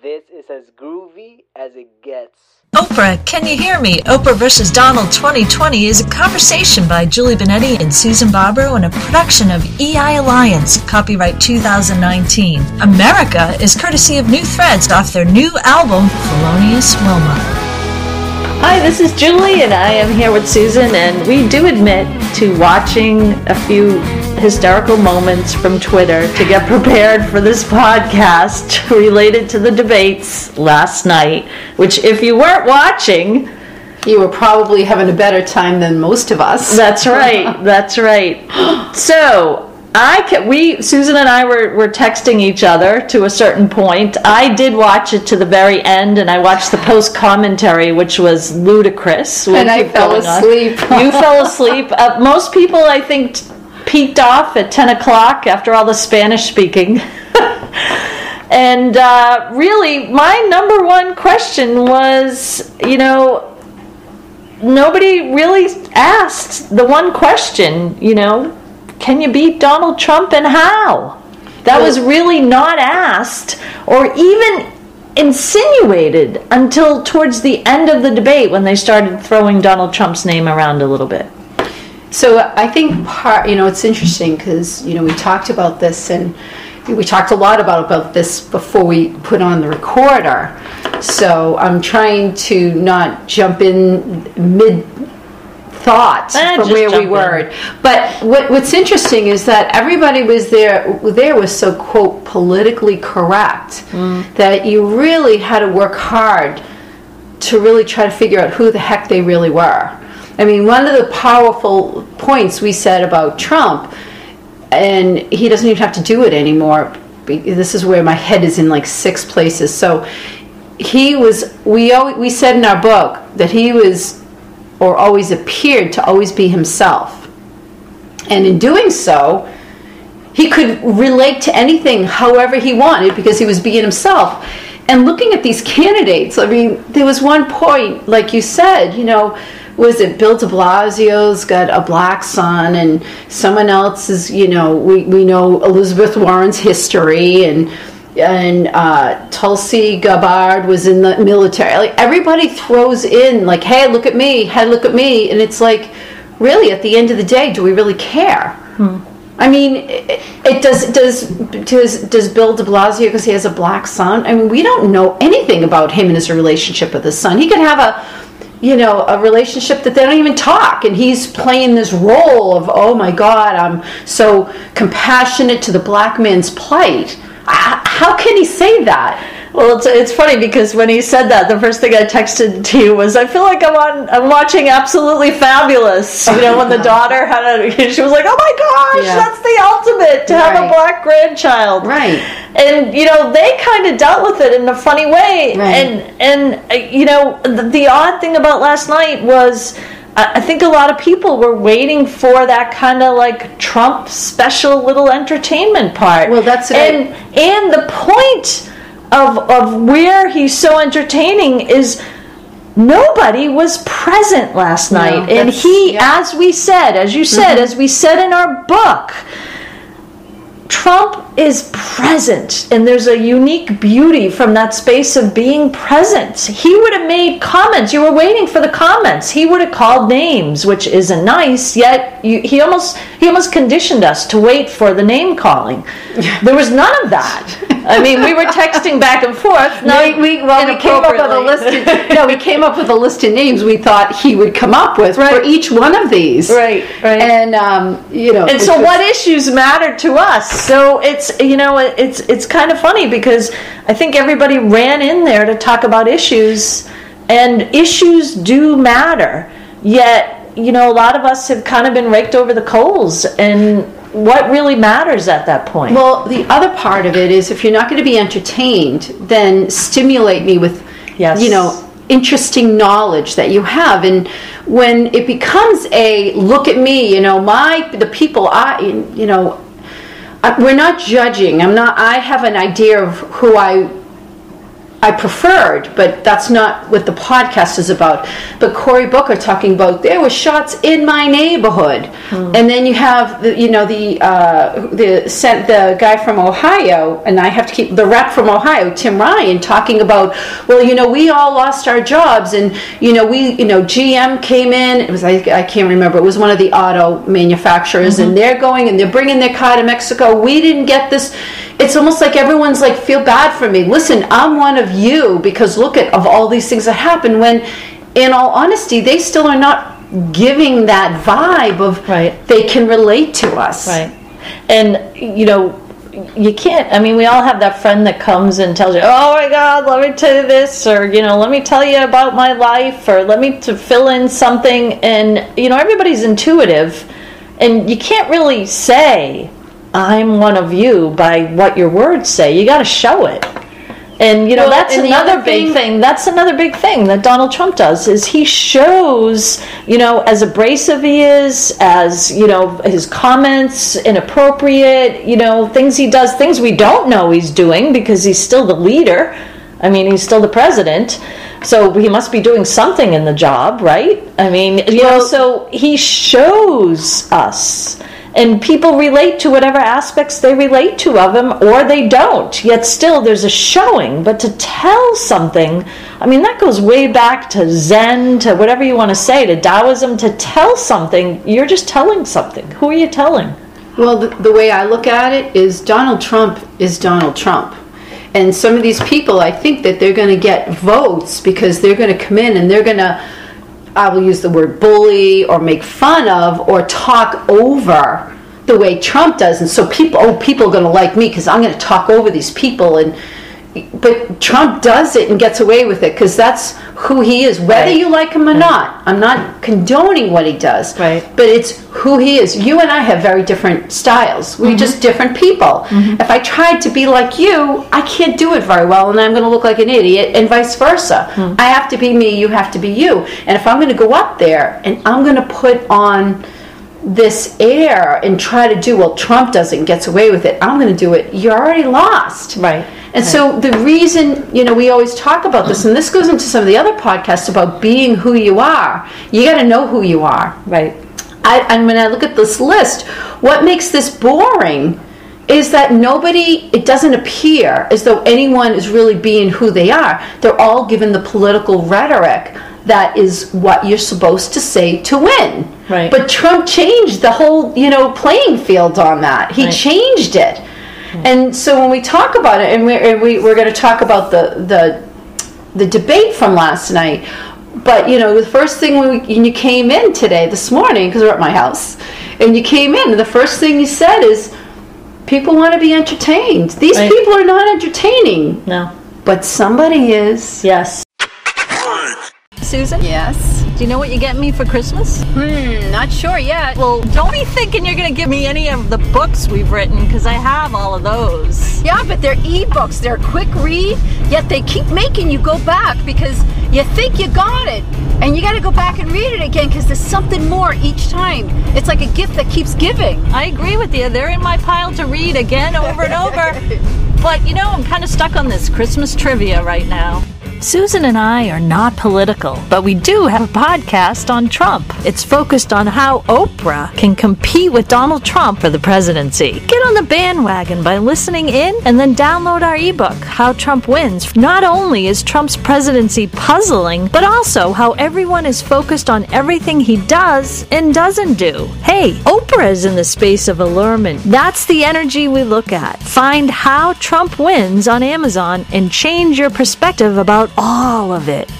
This is as groovy as it gets. Oprah, Can You Hear Me? Oprah vs. Donald 2020 is a conversation by Julie Benetti and Susan Barbaro and a production of EI Alliance, copyright 2019. America is courtesy of New Threads off their new album, Felonious Wilma. Hi, this is Julie, and I am here with Susan, and we do admit to watching a few hysterical moments from Twitter to get prepared for this podcast related to the debates last night, which, if you weren't watching, you were probably having a better time than most of us. That's right. That's right. So, I can, we Susan and I were, were texting each other to a certain point. I did watch it to the very end, and I watched the post commentary, which was ludicrous. And I fell asleep. you fell asleep. Uh, most people, I think, peaked off at ten o'clock after all the Spanish speaking. and uh, really, my number one question was, you know, nobody really asked the one question, you know can you beat Donald Trump and how? That was really not asked or even insinuated until towards the end of the debate when they started throwing Donald Trump's name around a little bit. So I think part, you know, it's interesting because you know we talked about this and we talked a lot about about this before we put on the recorder. So I'm trying to not jump in mid thoughts Eh, from where we jump in. were. But what, what's interesting is that everybody was there. There was so quote politically correct Mm. that you really had to work hard to really try to figure out who the heck they really were. I mean, one of the powerful points we said about Trump, and he doesn't even have to do it anymore. This is where my head is in like six places. So he was. We al- we said in our book that he was, or always appeared to always be himself, and in doing so, he could relate to anything however he wanted because he was being himself. And looking at these candidates, I mean, there was one point, like you said, you know, was it Bill de Blasio's got a black son, and someone else is, you know, we, we know Elizabeth Warren's history, and and uh, Tulsi Gabbard was in the military. Like everybody throws in, like, hey, look at me, hey, look at me, and it's like, really, at the end of the day, do we really care? I mean, it, it does does does does Bill De Blasio because he has a black son? I mean, we don't know anything about him and his relationship with his son. He could have a, you know, a relationship that they don't even talk, and he's playing this role of, oh my God, I'm so compassionate to the black man's plight. Ah, how can he say that? Well, it's, it's funny because when he said that, the first thing I texted to you was, "I feel like I'm on, I'm watching Absolutely Fabulous." You know, when the daughter had a, she was like, "Oh my gosh, Yeah. that's the ultimate to have a black grandchild." Right. and you know they kind of dealt with it in a funny way Right. and and uh, you know the, the odd thing about last night was I think a lot of people were waiting for that kind of like Trump special little entertainment part. Well, that's and and the point of of where he's so entertaining is nobody was present last night, and he, yeah. Mm-hmm. as we said, as you said, as we said in our book. Trump is present, and there's a unique beauty from that space of being present. He would have made comments. You were waiting for the comments. He would have called names, which isn't nice. Yet you, he almost he almost conditioned us to wait for the name calling. There was none of that. I mean, we were texting back and forth. Not we, we, well, we came up with a list. Of, no, we came up with a list of names we thought he would come up with for each one of these. Right, right. And um, you know, and so was- what issues matter to us so it's you know it's it's kind of funny because i think everybody ran in there to talk about issues and issues do matter yet you know a lot of us have kind of been raked over the coals and what really matters at that point Well, the other part of it is if you're not going to be entertained, then stimulate me with, Yes. you know, interesting knowledge that you have. And when it becomes a look at me, you know, my the people I, you know, We're not judging. I'm not. I have an idea of who I I preferred, but that's not what the podcast is about. But Cory Booker talking about there were shots in my neighborhood, and then you have the you know the uh, the sent the guy from Ohio, and I have to keep the rep from Ohio, Tim Ryan, talking about well you know we all lost our jobs, and you know we you know GM came in. It was I, I can't remember. It was one of the auto manufacturers, and they're going and they're bringing their car to Mexico. We didn't get this it's almost like everyone's like feel bad for me listen i'm one of you because look at of all these things that happen when in all honesty they still are not giving that vibe of Right. they can relate to us Right. And, you know, you can't, I mean, we all have that friend that comes and tells you, oh my God, let me tell you this, or, you know, let me tell you about my life, or let me to fill in something. And, you know, everybody's intuitive, and you can't really say, I'm one of you by what your words say. You got to show it. And you know Well, that's another other big thing- thing. That's another big thing that Donald Trump does is he shows, you know, as abrasive he is, as you know, his comments inappropriate, you know, things he does, things we don't know he's doing because he's still the leader. I mean, he's still the president, so he must be doing something in the job, right? I mean, you know, so he shows us and people relate to whatever aspects they relate to of him or they don't. Yet still there's a showing. But to tell something i mean that goes way back to zen to whatever you want to say to taoism to tell something you're just telling something. Who are you telling? Well, the, the way I look at it is Donald Trump is Donald Trump. And some of these people, I think that they're going to get votes because they're going to come in and they're going to, I will use the word bully or make fun of or talk over the way Trump does. And so people, oh, people are going to like me because I'm going to talk over these people. And but Trump does it and gets away with it because that's who he is, whether Right. you like him or not. I'm not condoning what he does, Right. but it's who he is. You and I have very different styles. We're mm-hmm. just different people. Mm-hmm. If I tried to be like you, I can't do it very well, and I'm going to look like an idiot, and vice versa. Hmm. I have to be me, you have to be you. And if I'm going to go up there and I'm going to put on this air and try to do well trump doesn't gets away with it i'm going to do it you're already lost Right. and so the reason, you know, we always talk about this, and this goes into some of the other podcasts about being who you are. You got to know who you are. right I, and when I look at this list, what makes this boring is that nobody, it doesn't appear as though anyone is really being who they are. They're all given the political rhetoric that is what you're supposed to say to win. Right. But Trump changed the whole, you know, playing field on that. He Right. changed it. And so when we talk about it, and we're, and we, we're going to talk about the, the the debate from last night. But you know, the first thing when, we, when you came in today, this morning, because we're at my house, and you came in, and the first thing you said is, "People want to be entertained. These Right. people are not entertaining, no but somebody is." yes susan Yes. do you know what you get me for christmas Hmm, not sure yet. well don't be thinking you're going to give me any of the books we've written because i have all of those Yeah, but they're ebooks. They're a quick read, yet they keep making you go back because you think you got it. And you got to go back and read it again because there's something more each time. It's like a gift that keeps giving. I agree with you. They're in my pile to read again, over and over. But you know, I'm kind of stuck on this Christmas trivia right now. Susan and I are not political, but we do have a podcast on Trump. It's focused on how Oprah can compete with Donald Trump for the presidency. Get on the bandwagon by listening in and then download our ebook, How Trump Wins. Not only is Trump's presidency puzzling, but also how everyone is focused on everything he does and doesn't do. Hey, Oprah is in the space of allurement. That's the energy we look at. Find How Trump Wins on Amazon and change your perspective about all of it.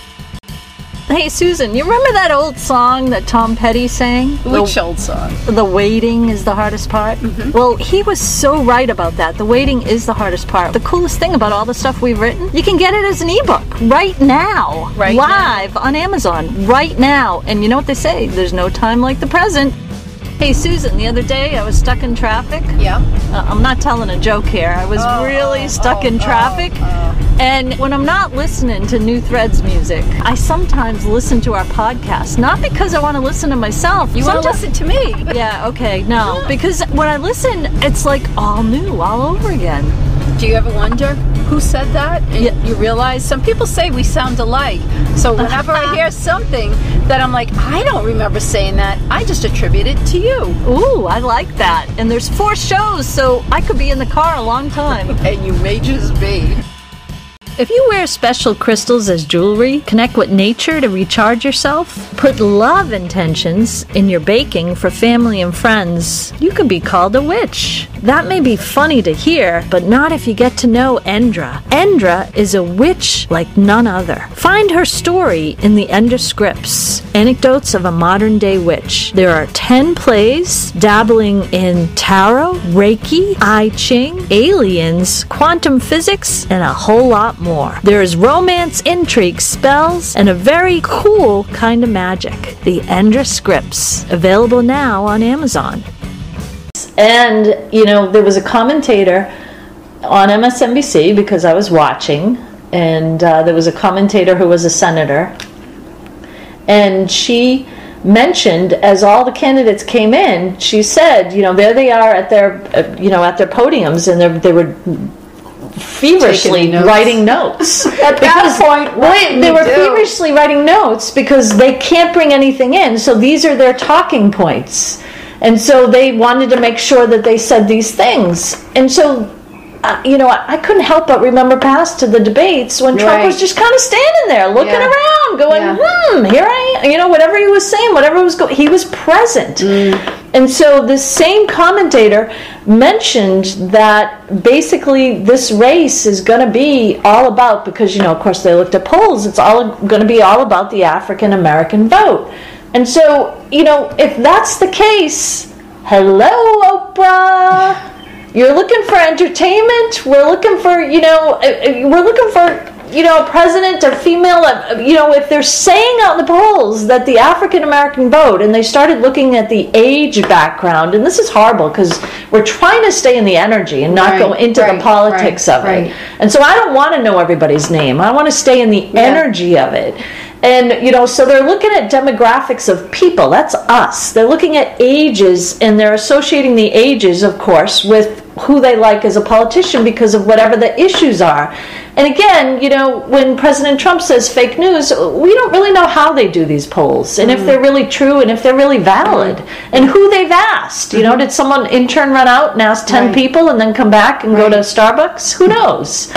Hey Susan, you remember that old song that Tom Petty sang? Which old song? the waiting is the hardest part. Mm-hmm. Well, he was so right about that. The waiting is the hardest part. The coolest thing about all the stuff we've written, you can get it as an ebook right now, Right live on Amazon right now. And you know what they say? There's no time like the present. Hey Susan, the other day I was stuck in traffic. Yeah. Uh, I'm not telling a joke here. I was really stuck in traffic. and when I'm not listening to New Threads music, I sometimes listen to our podcast. Not because I want to listen to myself. You want to listen to me? yeah, okay, no. Because when I listen, it's like all new, all over again. Do you ever wonder who said that? And Yeah. you realize some people say we sound alike. So whenever I hear something that I'm like, I don't remember saying that, I just attribute it to you. Ooh, I like that. And there's four shows, so I could be in the car a long time. And you may just be. If you wear special crystals as jewelry, connect with nature to recharge yourself, put love intentions in your baking for family and friends, you could be called a witch. That may be funny to hear, but not if you get to know Endra. Endra is a witch like none other. Find her story in the Endra scripts, Anecdotes of a Modern Day Witch. There are 10 plays dabbling in tarot, Reiki, I Ching, aliens, quantum physics, and a whole lot more. There is romance, intrigue, spells, and a very cool kind of magic. The Endra Scripts, available now on Amazon. And, you know, there was a commentator on MSNBC because I was watching, and uh, there was a commentator who was a senator, and she mentioned as all the candidates came in, she said, you know, there they are at their, uh, you know, at their podiums, and they were feverishly notes. writing notes. At that point, Wait, they were do? feverishly writing notes because they can't bring anything in. So these are their talking points. And so they wanted to make sure that they said these things. And so, uh, you know, I, I couldn't help but remember past to the debates when Trump was just kind of standing there looking Yeah. around, going, Yeah. hmm, here I am. You know, whatever he was saying, whatever was going, he was present. Mm. And so this same commentator mentioned that basically this race is going to be all about, because, you know, of course they looked at polls, it's all going to be all about the African American vote. And so, you know, if that's the case, hello, Oprah. You're looking for entertainment. We're looking for, you know, uh, uh, we're looking for, you know, a president or female. You know, if they're saying out in the polls that the African American vote, and they started looking at the age background, and this is horrible because we're trying to stay in the energy and not go into right, the politics right, of it. And so I don't want to know everybody's name. I want to stay in the energy of it. And, you know, so they're looking at demographics of people. That's us. They're looking at ages and they're associating the ages, of course, with who they like as a politician because of whatever the issues are. And again, you know, when President Trump says fake news, we don't really know how they do these polls and if mm. they're really true and if they're really valid and who they've asked. You know, mm-hmm. did someone intern run out and ask 10 Right. people and then come back and go to Starbucks? Who knows?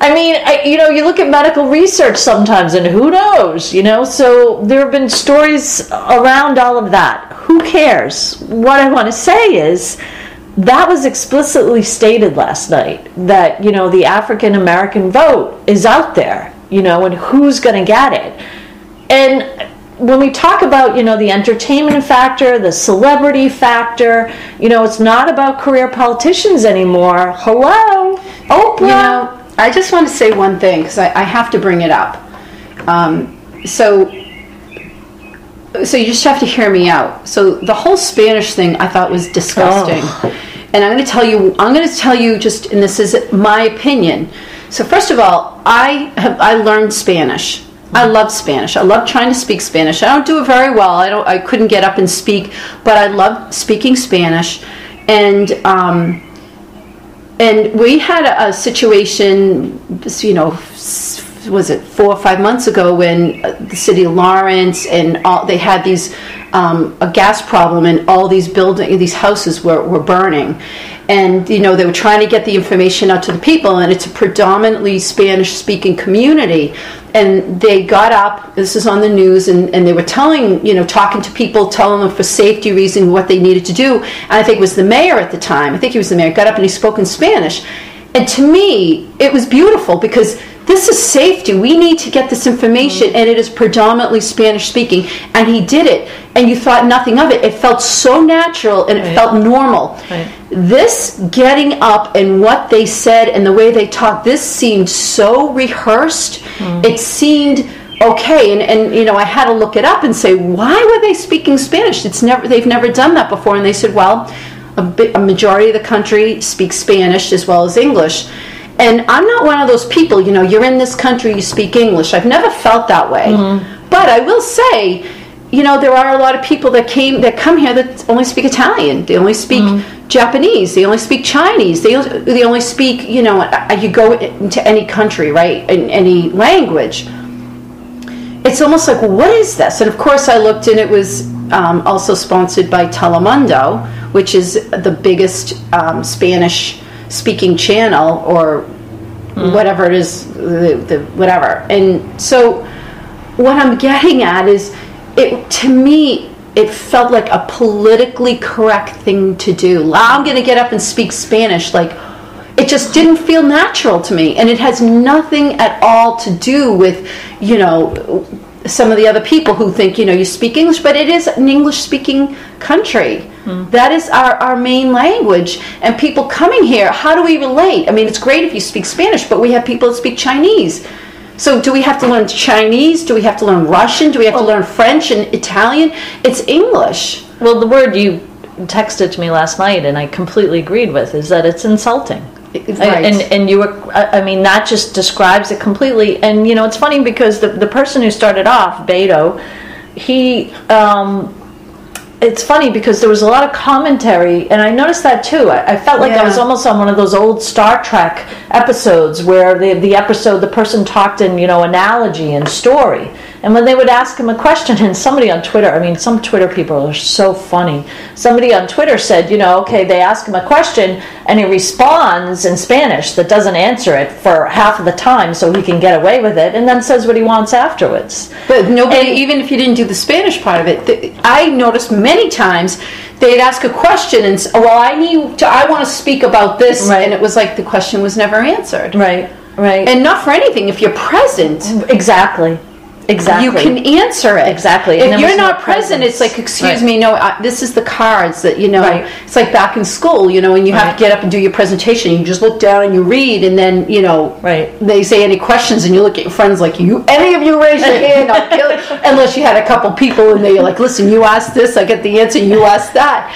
I mean, I, you know, you look at medical research sometimes, and who knows, you know? So there have been stories around all of that. Who cares? What I want to say is that was explicitly stated last night that, you know, the African American vote is out there, you know, and who's going to get it. And when we talk about, you know, the entertainment factor, the celebrity factor, you know, it's not about career politicians anymore. Hello? Oprah? You know, I just want to say one thing because I, I have to bring it up. Um, so, so you just have to hear me out. So the whole Spanish thing I thought was disgusting, and I'm going to tell you. I'm going to tell you just, and this is my opinion. So first of all, I have I learned Spanish. I love Spanish. I love trying to speak Spanish. I don't do it very well. I don't. I couldn't get up and speak, but I love speaking Spanish, and. Um, and we had a, a situation, you know, was it four or five months ago when uh, the city of Lawrence and all they had these um, a gas problem and all these building these houses were, were burning, and you know they were trying to get the information out to the people, and it's a predominantly Spanish speaking community, and they got up. This is on the news, and, and they were telling you know talking to people, telling them for safety reasons what they needed to do. And I think it was the mayor at the time. I think he was the mayor. Got up and he spoke in Spanish, and to me it was beautiful because this is safety. We need to get this information, and it is predominantly Spanish speaking. And he did it, and you thought nothing of it. It felt so natural and it felt normal. Right. This getting up and what they said and the way they talked, this seemed so rehearsed. Hmm. It seemed okay and, and you know i had to look it up and say why were they speaking spanish it's never they've never done that before and they said well a, bit, a majority of the country speaks spanish as well as english and i'm not one of those people you know you're in this country you speak english i've never felt that way but i will say you know there are a lot of people that came that come here that only speak italian they only speak Japanese. They only speak Chinese. They they only speak. You know, uh, you go into any country, right? In any language. It's almost like, what is this? And of course, I looked, and it was um, also sponsored by Telemundo, which is the biggest um, Spanish speaking channel or whatever it is, the, the whatever. And so, what I'm getting at is, it to me, it felt like a politically correct thing to do. I'm going to get up and speak Spanish, like it just didn't feel natural to me, and it has nothing at all to do with, you know. Some of the other people who think, you know, you speak English, but it is an English speaking country. Hmm. That is our, our main language. And people coming here, how do we relate? I mean, it's great if you speak Spanish, but we have people that speak Chinese. So, do we have to learn Chinese? Do we have to learn Russian? Do we have to oh. learn French and Italian? It's English. Well, the word you texted to me last night, and I completely agreed with, is that it's insulting. Right. And and you were, I mean, that just describes it completely. And you know, it's funny because the the person who started off, Beto, he. Um, it's funny because there was a lot of commentary, and I noticed that too. I, I felt like I was almost on one of those old Star Trek episodes where the the episode the person talked in you know analogy and story, and when they would ask him a question, and somebody on Twitter, I mean, some Twitter people are so funny. Somebody on Twitter said, you know, okay, they ask him a question, and he responds in Spanish that doesn't answer it for half of the time, so he can get away with it, and then says what he wants afterwards. But nobody, And- even if you didn't do the Spanish part of it, th- I noticed many times they'd ask a question and, well, I need to, I want to speak about this, Right. and it was like the question was never answered. Right. Right. And not for anything. If you're present, exactly. Exactly. you can answer it. Exactly. And If you're no not present, it's like, excuse Right. me, no, I, this is the cards that you know. Right. It's like back in school, you know, and you have to get up and do your presentation. You just look down and you read, and then you know, Right. They say any questions, and you look at your friends like, you, any of you raise your hand, I'll kill it. Unless you had a couple people and they're like, listen, you asked this, I get the answer, you asked that.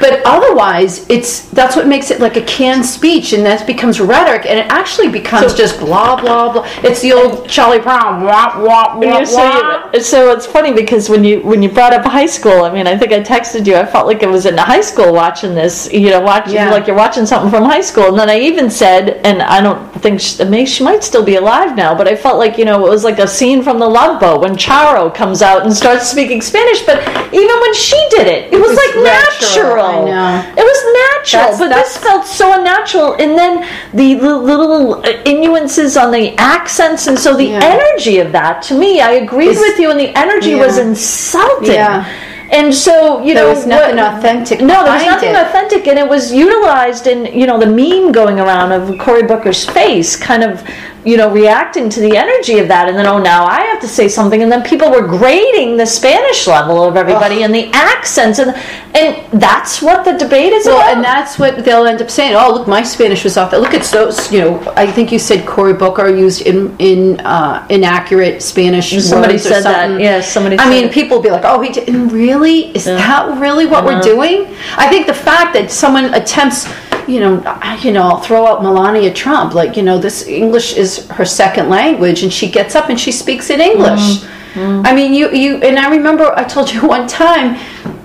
But otherwise, it's that's what makes it like a canned speech, and that becomes rhetoric, and it actually becomes So- just blah blah blah. It's the old Charlie Brown, wah wah wah You're so, wah. so it's funny because when you when you brought up high school, I mean, I think I texted you. I felt like I was in high school watching this. You know, watching Yeah. like you're watching something from high school. And then I even said, and I don't think she, she might still be alive now, but I felt like you know it was like a scene from The Love Boat when Charo comes out and starts speaking Spanish. But even when she did it, it was, was like natural, natural. I know. It was natural, That's- but that's- this felt so unnatural. And then the li- little uh, nuances on the accents, and so the Yeah. energy of that to me, I agreed Is- with you, and the energy was insulting. Yeah. And so you There know, was nothing what- authentic No, there was nothing it. authentic, and it was utilized in you know the meme going around of Cory Booker's face, kind of you know reacting to the energy of that, and then oh now I have to say something, and then people were grading the Spanish level of everybody and the accents, and and that's what the debate is Well, about. and that's what they'll end up saying. Oh, look, my Spanish was off. Look at those. You know, I think you said Cory Booker used in in uh, inaccurate Spanish. Somebody said that. Yes, somebody said I mean, it. people will be like, "Oh, he didn't really? Is that really what we're doing?" I think the fact that someone attempts. You know, I- you know, I'll throw out Melania Trump. Like, you know, this English is her second language, and she gets up and she speaks in English. Mm-hmm. Mm-hmm. I mean, you, you, and I remember I told you one time,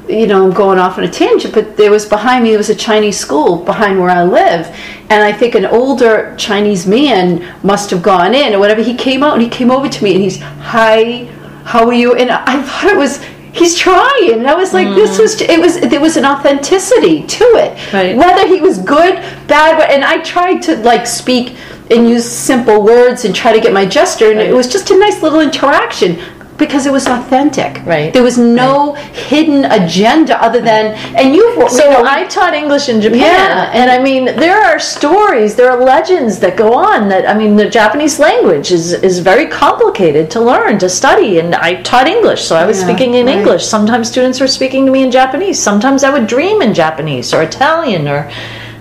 you know, I'm going off on a tangent, but there was behind me, there was a Chinese school behind where I live. And I think an older Chinese man must have gone in or whatever. He came out and he came over to me and he's, Hi, how are you? And I thought it was, he's trying. And I was like, this was, it was, there was an authenticity to it. Right. Whether he was good, bad, and I tried to like speak and use simple words and try to get my gesture, and it was just a nice little interaction because it was authentic. Right. There was no hidden agenda other than, and you. So you know, I taught English in Japan, Yeah, and I mean there are stories, there are legends that go on. That I mean the Japanese language is is very complicated to learn to study, and I taught English, so I was Yeah, speaking in right. English. Sometimes students were speaking to me in Japanese. Sometimes I would dream in Japanese or Italian, or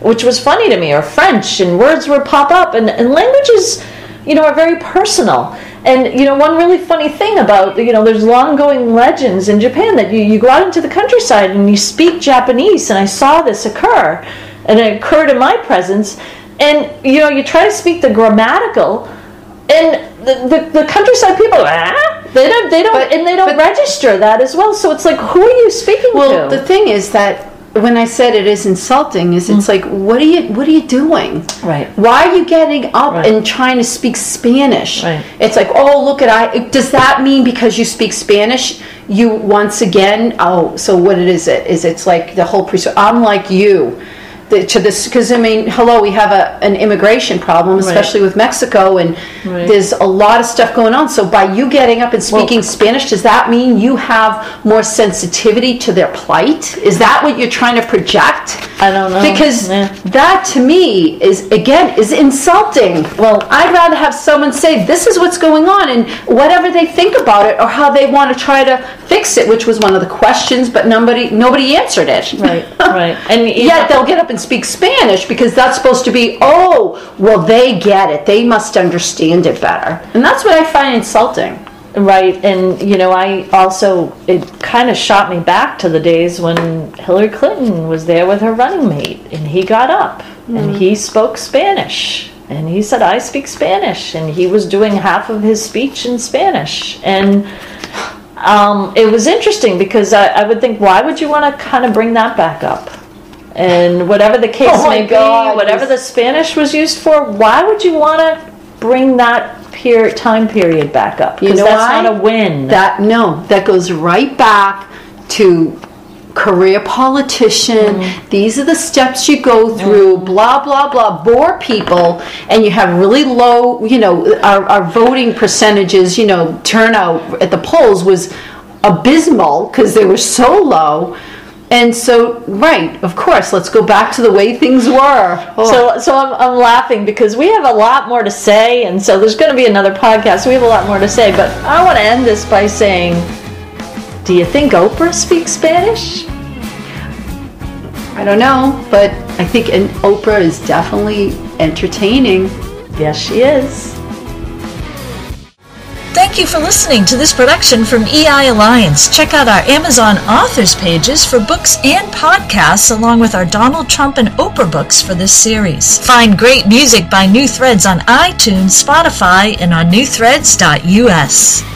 which was funny to me, or French, and words would pop up, and, and languages, you know, are very personal. And you know, one really funny thing about you know, there's long-going legends in Japan that you, you go out into the countryside and you speak Japanese, and I saw this occur, and it occurred in my presence. And you know, you try to speak the grammatical, and the, the, the countryside people, ah, they don't, they don't, But- and they don't but- register that as well. So it's like, who are you speaking well, to? Well, the thing is that when I said it is insulting, is it's mm. like, what are you, what are you doing? Right. Why are you getting up Right. and trying to speak Spanish? Right. It's like, oh, look at I. Does that mean because you speak Spanish, you once again? Oh, so what it is? It is it's like the whole. Pres- I'm like you. The, to this because I mean, hello, we have a, an immigration problem, especially with Mexico, and Right. there's a lot of stuff going on. So by you getting up and speaking Spanish, does that mean you have more sensitivity to their plight? Is that what you're trying to project? I don't know. Because Yeah. that to me is again is insulting. Well- I'd rather have someone say this is what's going on and whatever they think about it or how they want to try to fix it, which was one of the questions, but nobody nobody answered it. Right, right. And Yet they'll get up and speak Spanish because that's supposed to be, oh, well, they get it. They must understand it better. And that's what I find insulting. Right, and you know, I also it kind of shot me back to the days when Hillary Clinton was there with her running mate, and he got up and he mm-hmm. spoke Spanish, and he said, "I speak Spanish," and he was doing half of his speech in Spanish, and um, it was interesting because I, I would think, why would you want to kind of bring that back up? And whatever the case Oh may God, be, whatever the. Spanish was used for, why would you want to bring that period time period back up? You Because know that's why? not a win. That no, that goes right back to career politician. Mm-hmm. These are the steps you go through. Blah blah blah. Bore people, and you have really low. You know, our, our voting percentages. You know, turnout at the polls was abysmal because they were so low. And so, right, of course, let's go back to the way things were. Oh. So, so I'm, I'm laughing because we have a lot more to say, and so there's going to be another podcast. We have a lot more to say, but I want to end this by saying, do you think Oprah speaks Spanish? I don't know, but I think and Oprah is definitely entertaining. Yes, she is. Thank you for listening to this production from EI Alliance. Check out our Amazon authors pages for books and podcasts, along with our Donald Trump and Oprah books for this series. Find great music by New Threads on iTunes, Spotify, and on newthreads.us.